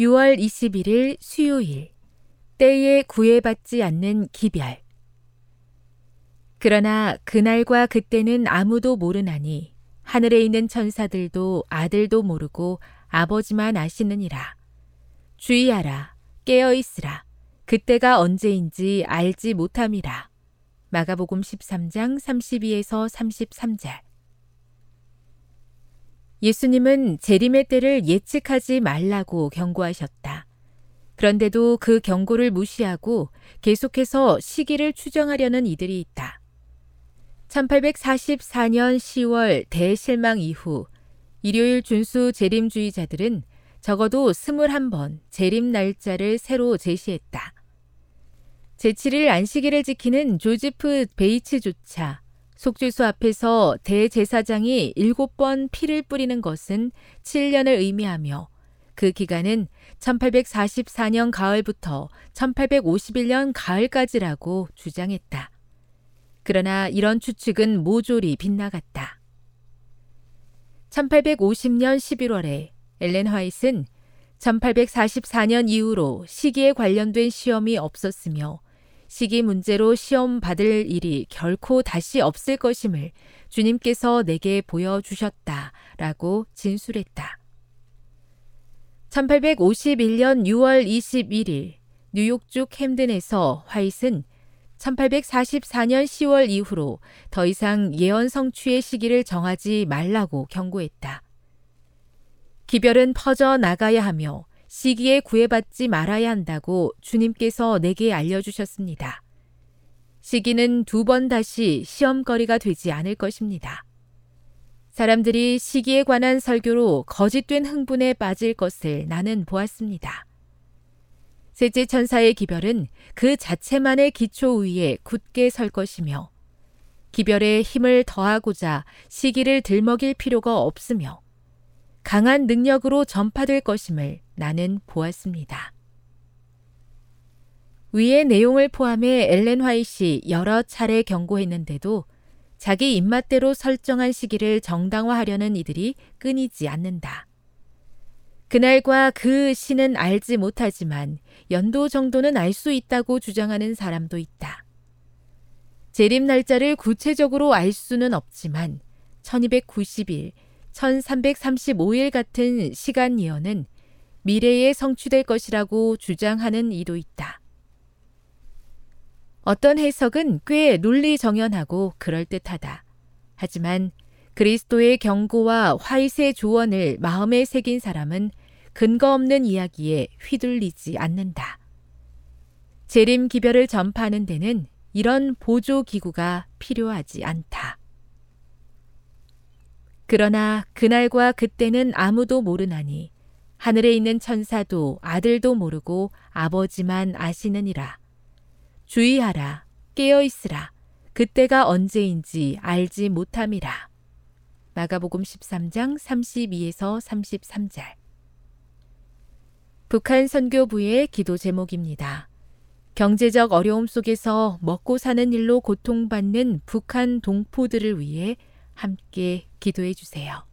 6월 21일 수요일 때에 구애받지 않는 기별. 그러나 그날과 그때는 아무도 모르나니 하늘에 있는 천사들도 아들도 모르고 아버지만 아시느니라. 주의하라 깨어 있으라. 그때가 언제인지 알지 못함이라. 마가복음 13장 32에서 33절 예수님은 재림의 때를 예측하지 말라고 경고하셨다. 그런데도 그 경고를 무시하고 계속해서 시기를 추정하려는 이들이 있다. 1844년 10월 대실망 이후 일요일 준수 재림주의자들은 적어도 21번 재림 날짜를 새로 제시했다. 제7일 안식일을 지키는 조지프 베이츠조차 속죄소 앞에서 대제사장이 일곱 번 피를 뿌리는 것은 7년을 의미하며 그 기간은 1844년 가을부터 1851년 가을까지라고 주장했다. 그러나 이런 추측은 모조리 빗나갔다. 1850년 11월에 엘렌 화이트는 1844년 이후로 시기에 관련된 시험이 없었으며 시기 문제로 시험 받을 일이 결코 다시 없을 것임을 주님께서 내게 보여주셨다. 라고 진술했다. 1851년 6월 21일 뉴욕주 캠든에서 화이트는 1844년 10월 이후로 더 이상 예언 성취의 시기를 정하지 말라고 경고했다. 기별은 퍼져 나가야 하며 시기에 구애받지 말아야 한다고 주님께서 내게 알려주셨습니다. 시기는 두 번 다시 시험거리가 되지 않을 것입니다. 사람들이 시기에 관한 설교로 거짓된 흥분에 빠질 것을 나는 보았습니다. 셋째 천사의 기별은 그 자체만의 기초 위에 굳게 설 것이며 기별에 힘을 더하고자 시기를 들먹일 필요가 없으며 강한 능력으로 전파될 것임을 나는 보았습니다. 위의 내용을 포함해 엘렌 화이시 여러 차례 경고했는데도 자기 입맛대로 설정한 시기를 정당화하려는 이들이 끊이지 않는다. 그날과 그 시는 알지 못하지만 연도 정도는 알 수 있다고 주장하는 사람도 있다. 재림 날짜를 구체적으로 알 수는 없지만 1290일, 1335일 같은 시간 예언은 미래에 성취될 것이라고 주장하는 이도 있다. 어떤 해석은 꽤 논리정연하고 그럴듯하다. 하지만 그리스도의 경고와 화이세 조언을 마음에 새긴 사람은 근거 없는 이야기에 휘둘리지 않는다. 재림 기별을 전파하는 데는 이런 보조 기구가 필요하지 않다. 그러나 그날과 그때는 아무도 모르나니 하늘에 있는 천사도 아들도 모르고 아버지만 아시느니라. 주의하라, 깨어 있으라. 그때가 언제인지 알지 못함이라. 마가복음 13장 32에서 33절. 북한 선교부의 기도 제목입니다. 경제적 어려움 속에서 먹고 사는 일로 고통받는 북한 동포들을 위해 함께 기도해 주세요.